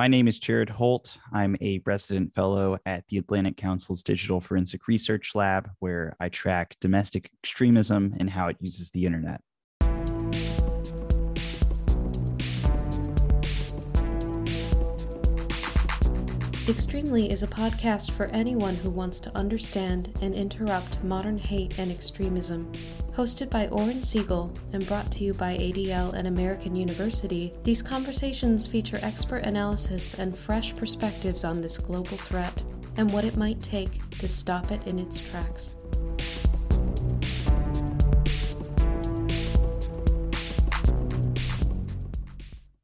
My name is Jared Holt. I'm a resident fellow at the Atlantic Council's Digital Forensic Research Lab, where I track domestic extremism and how it uses the internet. Extremely is a podcast for anyone who wants to understand and interrupt modern hate and extremism. Hosted by Oren Segal and brought to you by ADL and American University, these conversations feature expert analysis and fresh perspectives on this global threat and what it might take to stop it in its tracks.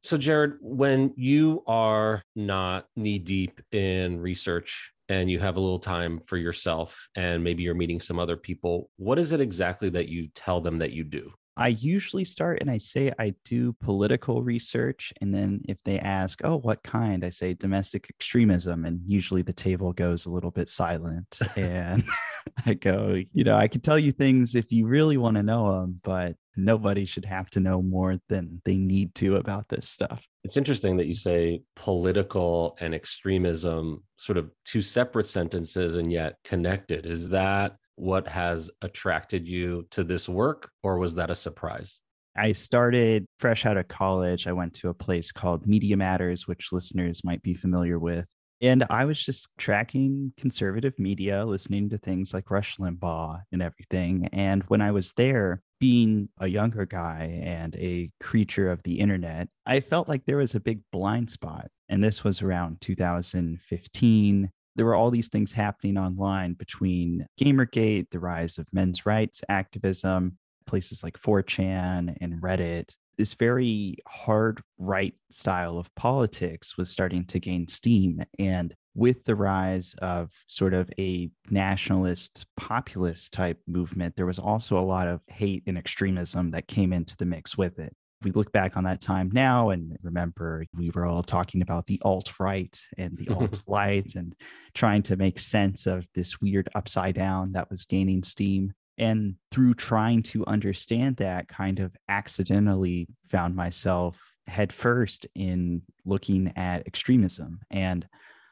So, Jared, when you are not knee deep in research and you have a little time for yourself and maybe you're meeting some other people, what is it exactly that you tell them that you do? I usually start and I say I do political research. And then if they ask, oh, what kind? I say domestic extremism. And usually the table goes a little bit silent. and I go, you know, I can tell you things if you really want to know them, but nobody should have to know more than they need to about this stuff. It's interesting that you say political and extremism, sort of two separate sentences and yet connected. Is that what has attracted you to this work, or was that a surprise? I started fresh out of college. I went to a place called Media Matters, which listeners might be familiar with. And I was just tracking conservative media, listening to things like Rush Limbaugh and everything. And when I was there, being a younger guy and a creature of the internet, I felt like there was a big blind spot. And this was around 2015. There were all these things happening online between Gamergate, the rise of men's rights activism, places like 4chan and Reddit, this very hard right style of politics was starting to gain steam. And with the rise of sort of a nationalist populist type movement, there was also a lot of hate and extremism that came into the mix with it. We look back on that time now and remember we were all talking about the alt right and the alt light and trying to make sense of this weird upside down that was gaining steam. And through trying to understand that kind of accidentally found myself headfirst in looking at extremism. And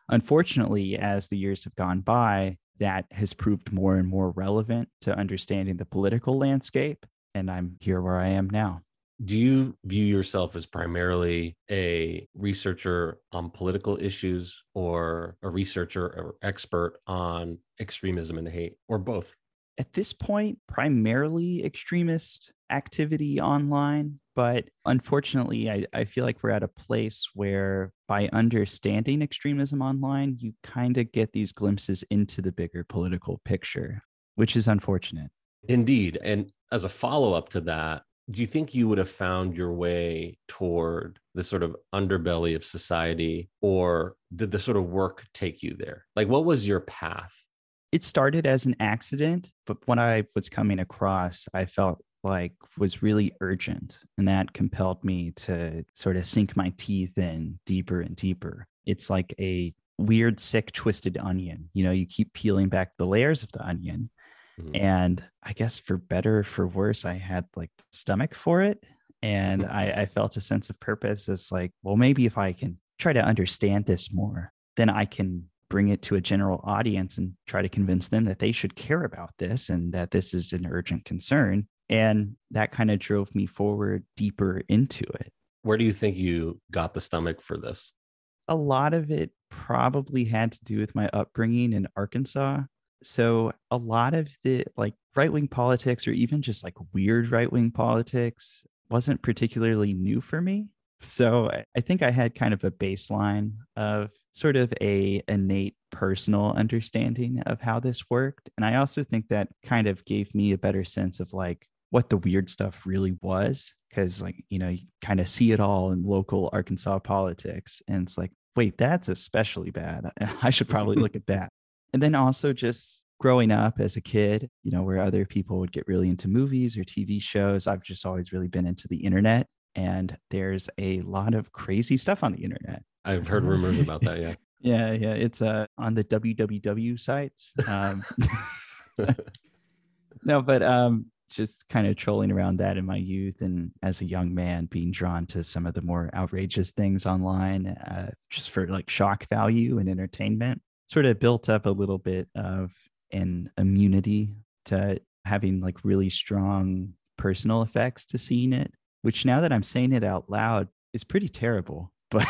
unfortunately as the years have gone by that has proved more and more relevant to understanding the political landscape. And i'm here where i am now do you view yourself as primarily a researcher on political issues or a researcher or expert on extremism and hate or both at this point primarily extremist activity online. But unfortunately, I, I feel like we're at a place where by understanding extremism online, you kind of get these glimpses into the bigger political picture, which is unfortunate. Indeed. And as a follow up to that, do you think you would have found your way toward the sort of underbelly of society, or did the sort of work take you there? Like, what was your path? it started as an accident, but what I was coming across, I felt like was really urgent. And that compelled me to sort of sink my teeth in deeper and deeper. It's like a weird, sick, twisted onion. You know, you keep peeling back the layers of the onion. Mm-hmm. And I guess for better or for worse, I had like stomach for it. And mm-hmm. I, I felt a sense of purpose as like, well, maybe if I can try to understand this more, then I can bring it to a general audience and try to convince them that they should care about this and that this is an urgent concern. And that kind of drove me forward deeper into it. Where do you think you got the stomach for this? A lot of it probably had to do with my upbringing in Arkansas. So, a lot of the like right wing politics or even just like weird right wing politics wasn't particularly new for me. So, I think I had kind of a baseline of sort of a innate personal understanding of how this worked. And i also think that kind of gave me a better sense of like what the weird stuff really was. Because like you know you kind of see it all in local arkansas politics and it's like wait that's especially bad. I should probably look at that and then also just growing up as a kid you know where other people would get really into movies or tv shows i've just always really been into the internet and there's a lot of crazy stuff on the internet I've heard rumors about that. Yeah. yeah, yeah. It's uh on the www sites. Um, no, but um, just kind of trolling around that in my youth and as a young man being drawn to some of the more outrageous things online uh, just for like shock value and entertainment sort of built up a little bit of an immunity to having like really strong personal effects to seeing it which now that i'm saying it out loud is pretty terrible but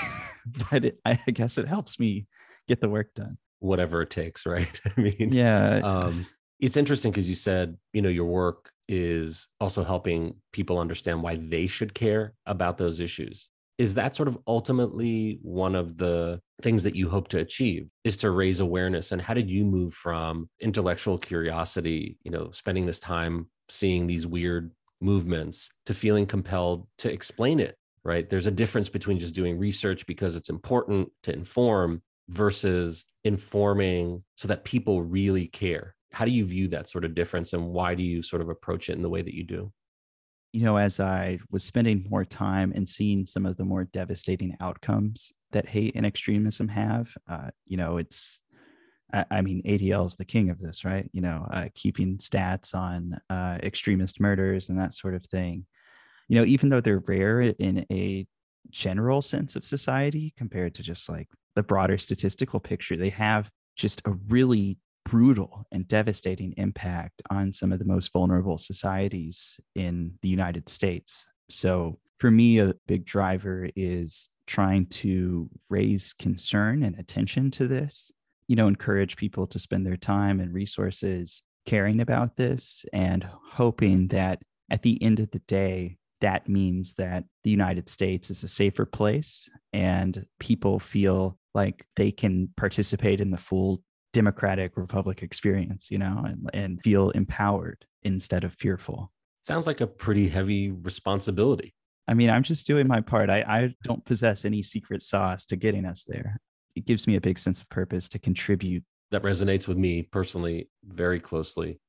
but it, i guess it helps me get the work done. Whatever it takes right? I mean yeah. um it's interesting because you said you know your work is also helping people understand why they should care about those issues. Is that sort of ultimately one of the things that you hope to achieve is to raise awareness and how did you move from intellectual curiosity you know spending this time seeing these weird movements to feeling compelled to explain it right? There's a difference between just doing research because it's important to inform versus informing so that people really care. How do you view that sort of difference and why do you sort of approach it in the way that you do? You know as i was spending more time and seeing some of the more devastating outcomes that hate and extremism have uh, you know it's I, I, mean adl is the king of this right you know uh, keeping stats on uh, extremist murders and that sort of thing you know even though they're rare in a general sense of society compared to just like the broader statistical picture they have just a really brutal and devastating impact on some of the most vulnerable societies in the United States. So, for me, a big driver is trying to raise concern and attention to this, you know, encourage people to spend their time and resources caring about this and hoping that at the end of the day, that means that the United States is a safer place and people feel like they can participate in the full democratic republic experience you know and, and feel empowered instead of fearful. Sounds like a pretty heavy responsibility i mean i'm just doing my part. I, I don't possess any secret sauce to getting us there. It gives me a big sense of purpose to contribute. That resonates with me personally very closely.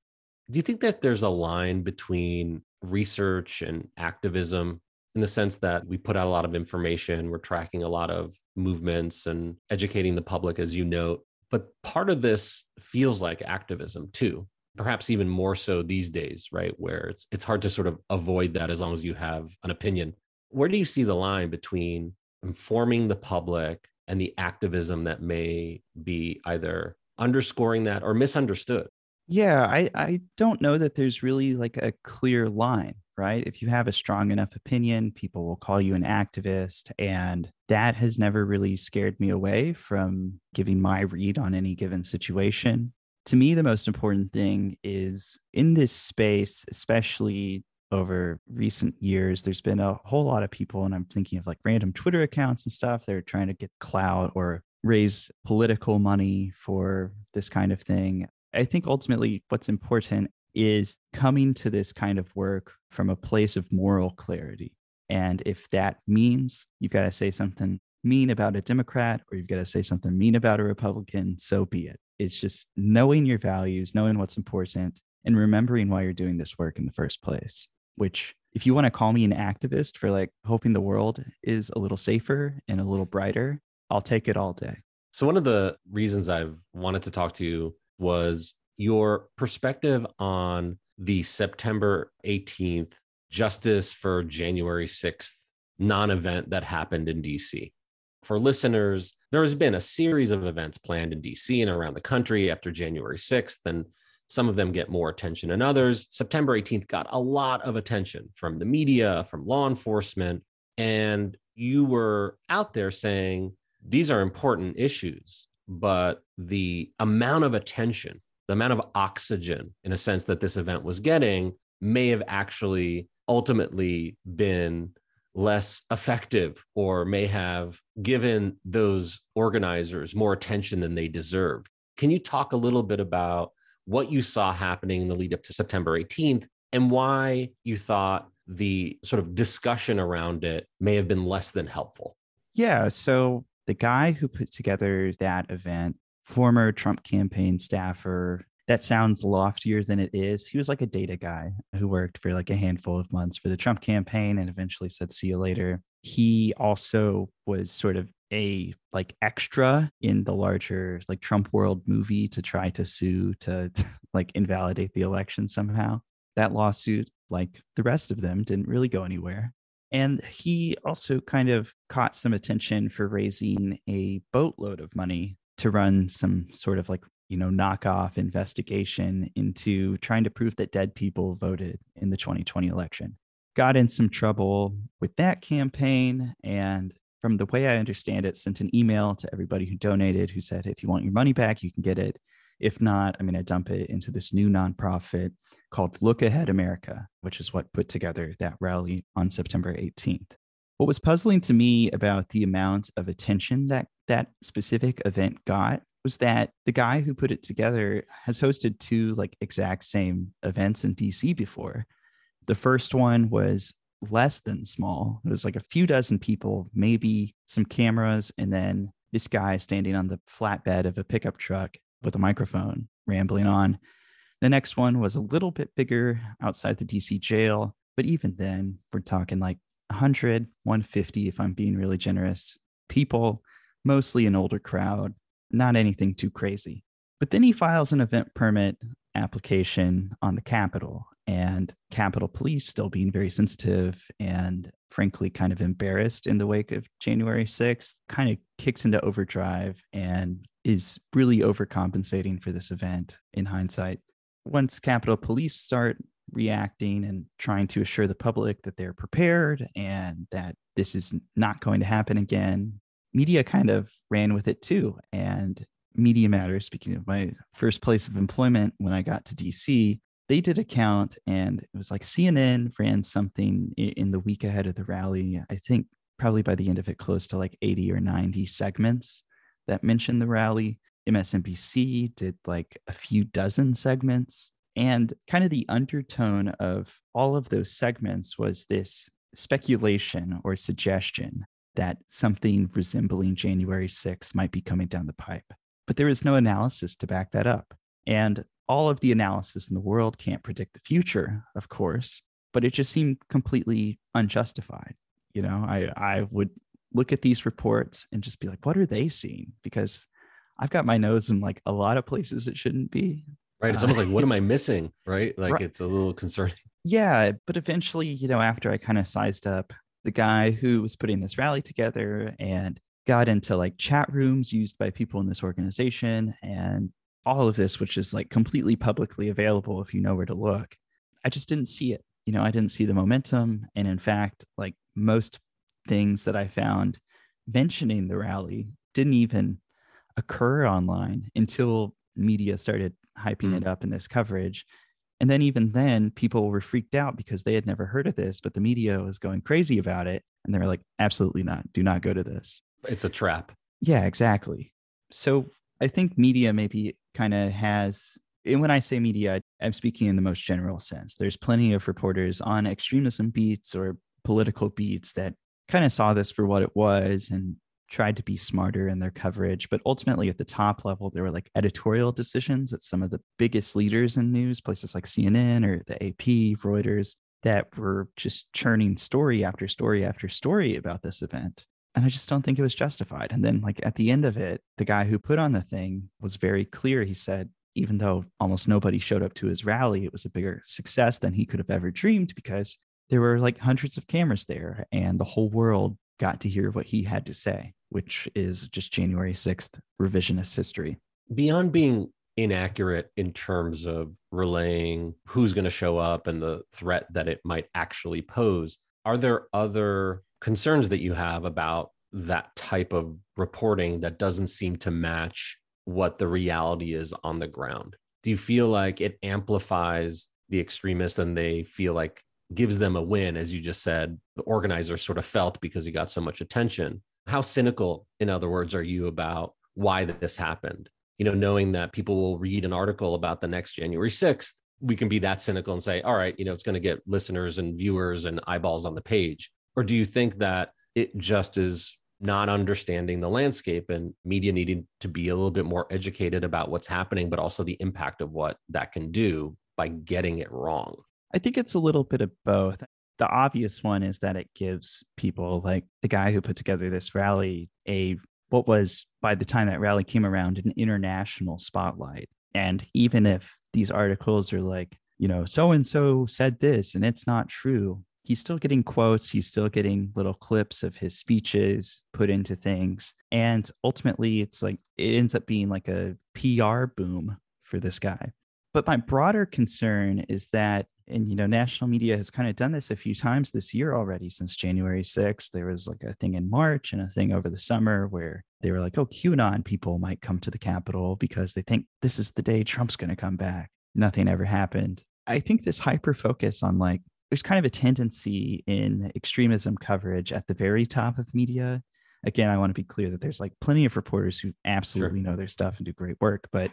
Do you think that there's a line between research and activism in the sense that we put out a lot of information we're tracking a lot of movements and educating the public as you note but part of this feels like activism too, perhaps even more so these days, right? Where it's it's hard to sort of avoid that as long as you have an opinion. Where do you see the line between informing the public and the activism that may be either underscoring that or misunderstood? Yeah, I, I don't know that there's really like a clear line, right? If you have a strong enough opinion, people will call you an activist. And that has never really scared me away from giving my read on any given situation. To me, the most important thing is in this space, especially over recent years, there's been a whole lot of people, and I'm thinking of like random Twitter accounts and stuff. They're trying to get clout or raise political money for this kind of thing. I think ultimately what's important is coming to this kind of work from a place of moral clarity. And if that means you've got to say something mean about a Democrat or you've got to say something mean about a Republican, so be it. It's just knowing your values, knowing what's important, and remembering why you're doing this work in the first place. Which, if you want to call me an activist for like hoping the world is a little safer and a little brighter, I'll take it all day. So, one of the reasons I've wanted to talk to you was your perspective on the September 18th Justice for January 6th non event that happened in DC. For listeners, there has been a series of events planned in DC and around the country after January 6th, and some of them get more attention than others. September 18th got a lot of attention from the media, from law enforcement, and you were out there saying these are important issues, but the amount of attention the amount of oxygen, in a sense, that this event was getting may have actually ultimately been less effective or may have given those organizers more attention than they deserved. Can you talk a little bit about what you saw happening in the lead up to September 18th and why you thought the sort of discussion around it may have been less than helpful? Yeah. So the guy who put together that event former Trump campaign staffer. That sounds loftier than it is. He was like a data guy who worked for like a handful of months for the Trump campaign and eventually said, see you later. He also was sort of a like extra in the larger like Trump world movie to try to sue to like invalidate the election somehow. that lawsuit, like the rest of them, didn't really go anywhere. And he also kind of caught some attention for raising a boatload of money to run some sort of like, you know, knockoff investigation into trying to prove that dead people voted in the 2020 election. Got in some trouble with that campaign. And from the way I understand it, sent an email to everybody who donated who said, if you want your money back, you can get it. If not, I'm going to dump it into this new nonprofit called Look Ahead America, which is what put together that rally on September 18th. What was puzzling to me about the amount of attention that that specific event got was that the guy who put it together has hosted two like exact same events in DC before. The first one was less than small. It was like a few dozen people, maybe some cameras, and then this guy standing on the flatbed of a pickup truck with a microphone rambling on. The next one was a little bit bigger outside the DC jail, but even then, we're talking like 100, 150, if I'm being really generous, people, mostly an older crowd, not anything too crazy. But then he files an event permit application on the Capitol, and Capitol Police, still being very sensitive and frankly kind of embarrassed in the wake of January 6th, kind of kicks into overdrive and is really overcompensating for this event in hindsight once Capitol Police start reacting and trying to assure the public that they're prepared and that this is not going to happen again, media kind of ran with it too. And Media Matters, speaking of my first place of employment when I got to DC, they did a count and it was like CNN ran something in the week ahead of the rally. I think probably by the end of it, close to like 80 or 90 segments that mentioned the rally. MSNBC did like a few dozen segments. And kind of the undertone of all of those segments was this speculation or suggestion that something resembling January 6th might be coming down the pipe. But there is no analysis to back that up. And all of the analysis in the world can't predict the future, of course, but it just seemed completely unjustified. You know, I, I would look at these reports and just be like, what are they seeing? Because I've got my nose in like a lot of places it shouldn't be. Right. It's uh, almost like, what am I missing? Right. Like right. it's a little concerning. Yeah. But eventually, you know, after I kind of sized up the guy who was putting this rally together and got into like chat rooms used by people in this organization and all of this, which is like completely publicly available if you know where to look. I just didn't see it. You know, I didn't see the momentum. And in fact, like most things that I found mentioning the rally didn't even occur online until media started hyping mm. it up in this coverage. And then even then, people were freaked out because they had never heard of this, but the media was going crazy about it. And they were like, absolutely not. Do not go to this. It's a trap. Yeah, exactly. So I think media maybe kind of has, and when I say media, I'm speaking in the most general sense. There's plenty of reporters on extremism beats or political beats that kind of saw this for what it was and tried to be smarter in their coverage. But ultimately, at the top level, there were like editorial decisions that some of the biggest leaders in news, places like CNN or the AP, Reuters, that were just churning story after story after story about this event. And I just don't think it was justified. And then, like at the end of it, the guy who put on the thing was very clear. He said, even though almost nobody showed up to his rally, it was a bigger success than he could have ever dreamed because there were like hundreds of cameras there and the whole world got to hear what he had to say, which is just January 6th revisionist history. Beyond being inaccurate in terms of relaying who's going to show up and the threat that it might actually pose, are there other concerns that you have about that type of reporting that doesn't seem to match what the reality is on the ground? Do you feel like it amplifies the extremists and they feel like gives them a win, as you just said, the organizer sort of felt because he got so much attention. How cynical, in other words, are you about why this happened? You know, knowing that people will read an article about the next January 6th, we can be that cynical and say, all right, you know, it's going to get listeners and viewers and eyeballs on the page. Or do you think that it just is not understanding the landscape and media needing to be a little bit more educated about what's happening, but also the impact of what that can do by getting it wrong? I think it's a little bit of both. The obvious one is that it gives people like the guy who put together this rally a what was by the time that rally came around an international spotlight. And even if these articles are like you know, so and so said this and it's not true. He's still getting quotes, he's still getting little clips of his speeches put into things. And ultimately, it's like it ends up being like a PR boom for this guy. But my broader concern is that and you know national media has kind of done this a few times this year already since january 6th there was like a thing in march and a thing over the summer where they were like oh qanon people might come to the capitol because they think this is the day trump's going to come back. Nothing ever happened. I think this hyper focus on like there's kind of a tendency in extremism coverage at the very top of media. Again i want to be clear that there's like plenty of reporters who absolutely sure. know their stuff and do great work but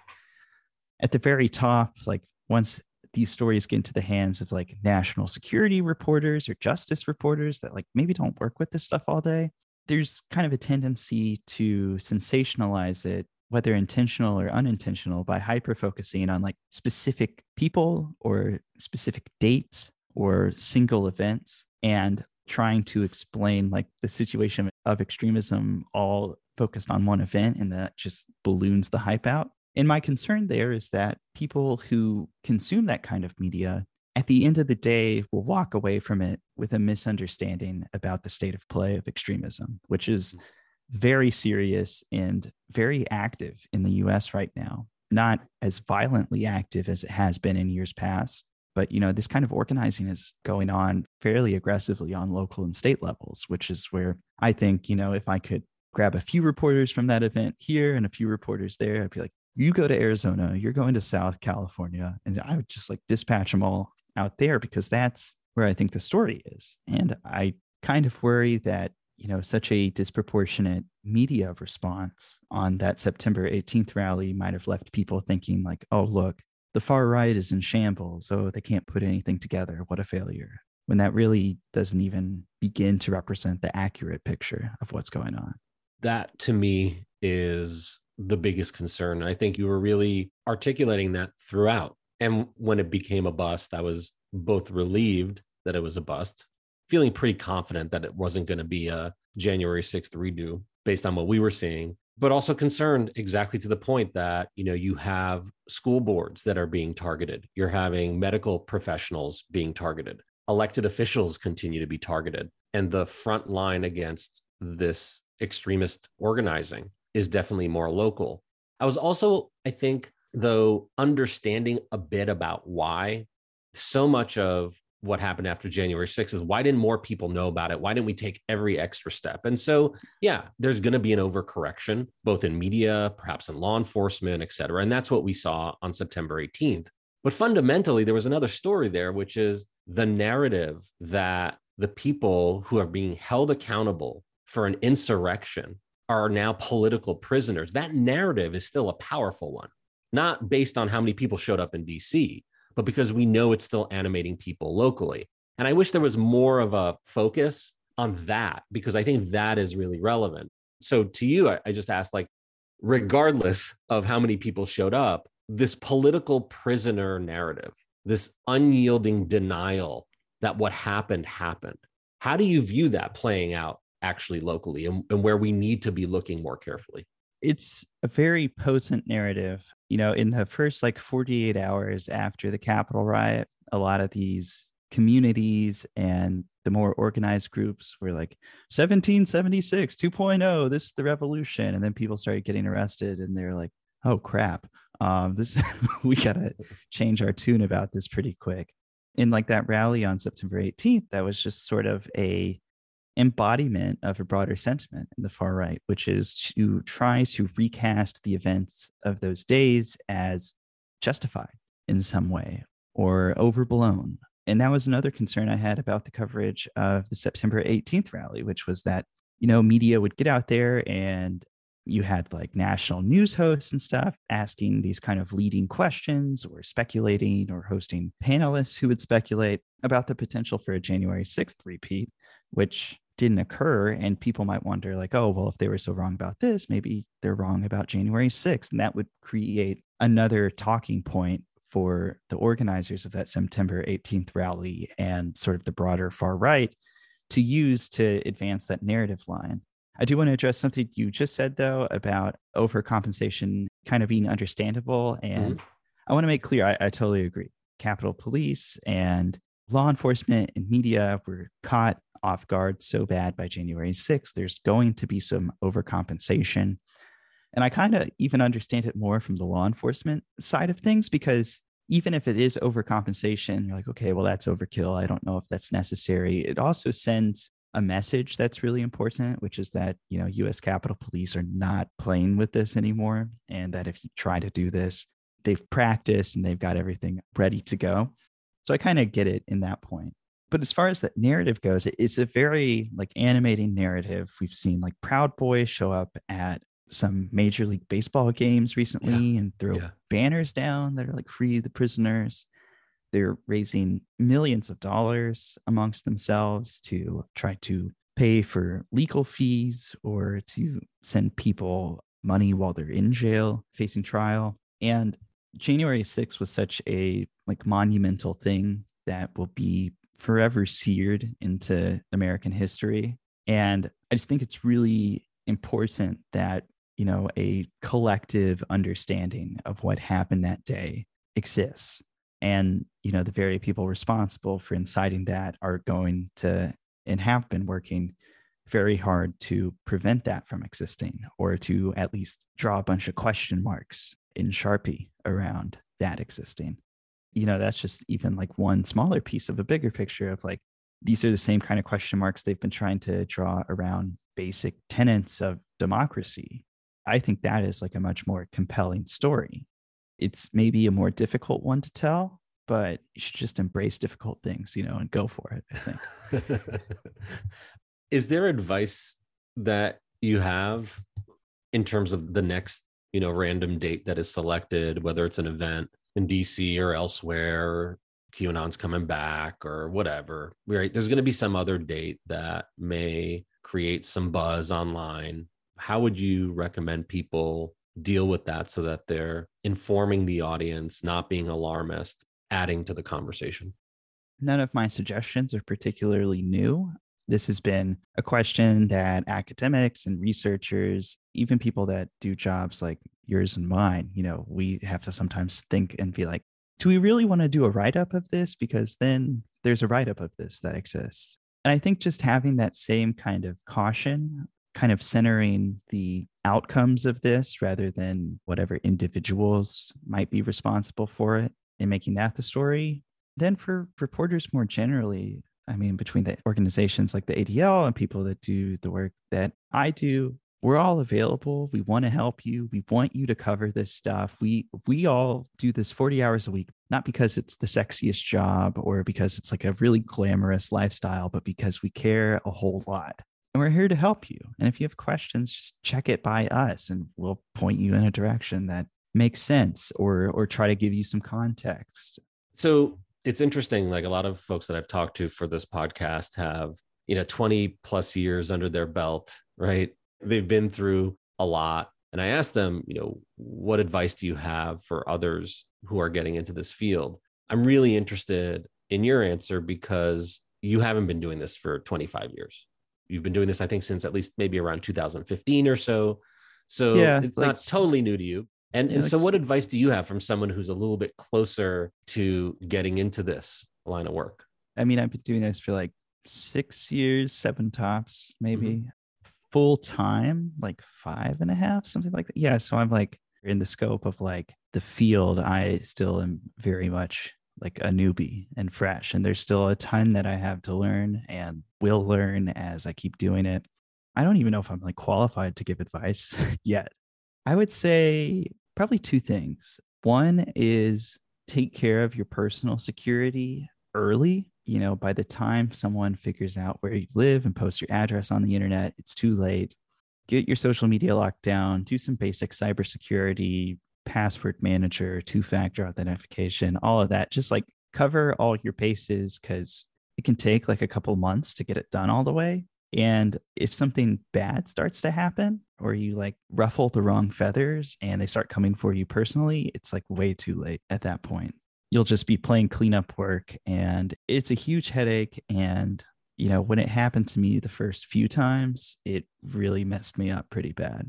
at the very top like once these stories get into the hands of like national security reporters or justice reporters that like maybe don't work with this stuff all day there's kind of a tendency to sensationalize it whether intentional or unintentional by hyper focusing on like specific people or specific dates or single events and trying to explain like the situation of extremism all focused on one event and that just balloons the hype out and my concern there is that people who consume that kind of media at the end of the day will walk away from it with a misunderstanding about the state of play of extremism, which is mm-hmm. very serious and very active in the US right now. Not as violently active as it has been in years past, but you know this kind of organizing is going on fairly aggressively on local and state levels, which is where I think, you know, if I could grab a few reporters from that event here and a few reporters there, I'd be like, you go to Arizona, you're going to South California, and I would just like dispatch them all out there because that's where I think the story is. And I kind of worry that, you know, such a disproportionate media response on that September 18th rally might have left people thinking, like, oh, look, the far right is in shambles. Oh, they can't put anything together. What a failure. When that really doesn't even begin to represent the accurate picture of what's going on. That to me is the biggest concern. And I think you were really articulating that throughout. And when it became a bust, I was both relieved that it was a bust, feeling pretty confident that it wasn't going to be a January 6th redo based on what we were seeing, but also concerned exactly to the point that, you know, you have school boards that are being targeted. You're having medical professionals being targeted. Elected officials continue to be targeted. And the front line against this extremist organizing is definitely more local. I was also, I think, though, understanding a bit about why so much of what happened after January 6th is why didn't more people know about it? Why didn't we take every extra step? And so, yeah, there's going to be an overcorrection, both in media, perhaps in law enforcement, et cetera. And that's what we saw on September 18th. But fundamentally, there was another story there, which is the narrative that the people who are being held accountable for an insurrection are now political prisoners. That narrative is still a powerful one, not based on how many people showed up in DC, but because we know it's still animating people locally. And I wish there was more of a focus on that because I think that is really relevant. So to you, I, I just asked like, regardless of how many people showed up, this political prisoner narrative, this unyielding denial that what happened happened. How do you view that playing out actually locally and, and where we need to be looking more carefully. It's a very potent narrative. You know in the first like 48 hours after the capitol riot a lot of these communities and the more organized groups were like 1776 2.0 this is the revolution. And then people started getting arrested and they're like oh crap. Um, this we gotta change our tune about this pretty quick. In like that rally on september 18th that was just sort of a embodiment of a broader sentiment in the far right, which is to try to recast the events of those days as justified in some way or overblown. And that was another concern I had about the coverage of the September 18th rally, which was that, you know, media would get out there and you had like national news hosts and stuff asking these kind of leading questions or speculating or hosting panelists who would speculate about the potential for a January 6th repeat, which didn't occur and people might wonder like oh well if they were so wrong about this maybe they're wrong about january 6th and that would create another talking point for the organizers of that september 18th rally and sort of the broader far right to use to advance that narrative line. I do want to address something you just said though about overcompensation kind of being understandable and mm-hmm. i want to make clear I, I totally agree. Capitol Police and law enforcement and media were caught off guard so bad by January 6th. There's going to be some overcompensation. And I kind of even understand it more from the law enforcement side of things because even if it is overcompensation, you're like, okay, well, that's overkill. I don't know if that's necessary. It also sends a message that's really important, which is that, you know, US Capitol Police are not playing with this anymore. And that if you try to do this, they've practiced and they've got everything ready to go. So I kind of get it in that point. But as far as that narrative goes, it's a very like animating narrative. We've seen like Proud Boys show up at some Major League Baseball games recently yeah. and throw yeah. banners down that are like free the prisoners. They're raising millions of dollars amongst themselves to try to pay for legal fees or to send people money while they're in jail facing trial. And January 6th was such a like monumental thing that will be forever seared into American history. And I just think it's really important that you know a collective understanding of what happened that day exists and you know the very people responsible for inciting that are going to and have been working very hard to prevent that from existing or to at least draw a bunch of question marks in sharpie around that existing you know that's just even like one smaller piece of a bigger picture of like these are the same kind of question marks they've been trying to draw around basic tenets of democracy I think that is like a much more compelling story. It's maybe a more difficult one to tell, but you should just embrace difficult things, you know, and go for it. I think. is there advice that you have in terms of the next, you know, random date that is selected, whether it's an event in DC or elsewhere, QAnon's coming back or whatever, right? There's going to be some other date that may create some buzz online how would you recommend people deal with that so that they're informing the audience, not being alarmist, adding to the conversation? None of my suggestions are particularly new. This has been a question that academics and researchers, even people that do jobs like yours and mine, you know, we have to sometimes think and be like, do we really want to do a write up of this? Because then there's a write up of this that exists. And I think just having that same kind of caution kind of centering the outcomes of this rather than whatever individuals might be responsible for it and making that the story. Then for reporters more generally, I mean, between the organizations like the ADL and people that do the work that I do, we're all available. We want to help you. We want you to cover this stuff. We we all do this 40 hours a week, not because it's the sexiest job or because it's like a really glamorous lifestyle, but because we care a whole lot and we're here to help you. And if you have questions, just check it by us and we'll point you in a direction that makes sense or or try to give you some context. So it's interesting like a lot of folks that I've talked to for this podcast have, you know, 20 plus years under their belt, right? They've been through a lot and I asked them, you know, what advice do you have for others who are getting into this field? I'm really interested in your answer because you haven't been doing this for 25 years you've been doing this, I think, since at least maybe around 2015 or so. So yeah, it's like, not totally new to you. And, yeah, and so, what advice do you have from someone who's a little bit closer to getting into this line of work? I mean, I've been doing this for like six years, seven tops, maybe mm-hmm. full time, like five and a half, something like that. Yeah. So I'm like in the scope of like the field, I still am very much like a newbie and fresh. And there's still a ton that I have to learn and will learn as I keep doing it. I don't even know if I'm like qualified to give advice yet. I would say probably two things. One is take care of your personal security early. You know, by the time someone figures out where you live and posts your address on the internet, it's too late. Get your social media locked down, do some basic cybersecurity password manager, two factor authentication, all of that. Just like cover all your bases because it can take like a couple months to get it done all the way. And if something bad starts to happen, or you like ruffle the wrong feathers and they start coming for you personally, it's like way too late at that point. You'll just be playing cleanup work and it's a huge headache. And, you know, when it happened to me the first few times, it really messed me up pretty bad.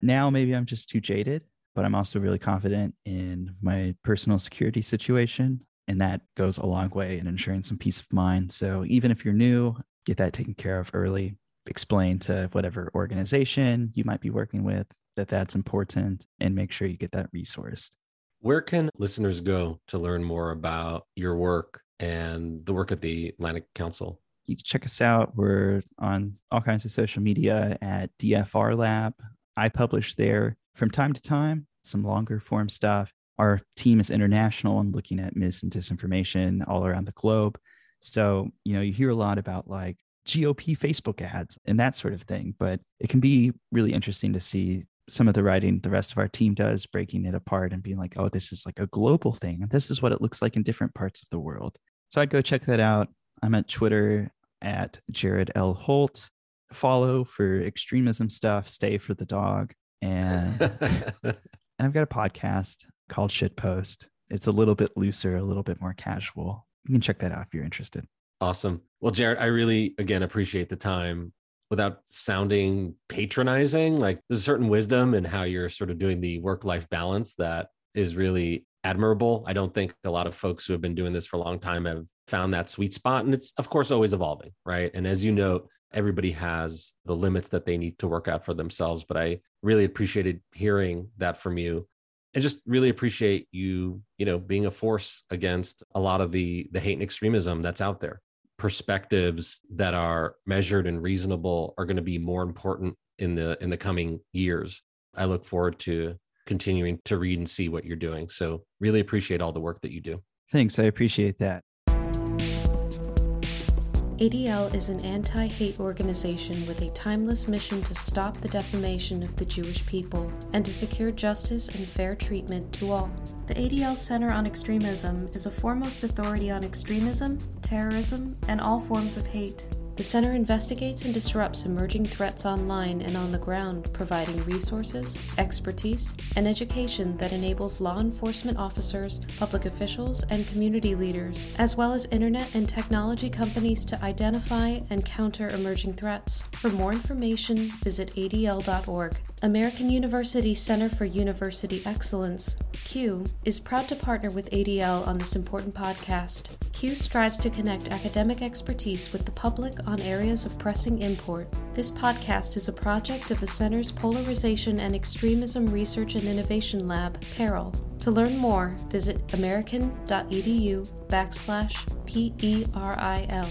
Now, maybe I'm just too jaded but I'm also really confident in my personal security situation. And that goes a long way in ensuring some peace of mind. So even if you're new, get that taken care of early. Explain to whatever organization you might be working with that that's important and make sure you get that resourced. Where can listeners go to learn more about your work and the work at the Atlantic Council? You can check us out. We're on all kinds of social media at DFR Lab. I publish there from time to time some longer form stuff. Our team is international and looking at mis and disinformation all around the globe. So, you know, you hear a lot about like GOP Facebook ads and that sort of thing, but it can be really interesting to see some of the writing the rest of our team does, breaking it apart and being like, oh, this is like a global thing. And this is what it looks like in different parts of the world. So I'd go check that out. I'm at Twitter at Jared L. Holt. Follow for extremism stuff, stay for the dog. And, and I've got a podcast called Shitpost. It's a little bit looser, a little bit more casual. You can check that out if you're interested. Awesome. Well, Jared, I really, again, appreciate the time without sounding patronizing. Like there's a certain wisdom in how you're sort of doing the work life balance that is really admirable. I don't think a lot of folks who have been doing this for a long time have found that sweet spot. And it's, of course, always evolving, right? And as you note, everybody has the limits that they need to work out for themselves. But I really appreciated hearing that from you. and just really appreciate you, you know, being a force against a lot of the the hate and extremism that's out there perspectives that are measured and reasonable are going to be more important in the in the coming years. I look forward to continuing to read and see what you're doing. So really appreciate all the work that you do. Thanks. I appreciate that. ADL is an anti hate organization with a timeless mission to stop the defamation of the Jewish people and to secure justice and fair treatment to all. The ADL Center on Extremism is a foremost authority on extremism, terrorism, and all forms of hate. The center investigates and disrupts emerging threats online and on the ground, providing resources, expertise, and education that enables law enforcement officers, public officials, and community leaders, as well as internet and technology companies to identify and counter emerging threats. For more information, visit adl.org. American University Center for University Excellence, CUE, is proud to partner with ADL on this important podcast. CUE strives to connect academic expertise with the public on areas of pressing import. This podcast is a project of the Center's Polarization and Extremism Research and Innovation Lab, PERIL. To learn more, visit american.edu backslash P E R I L.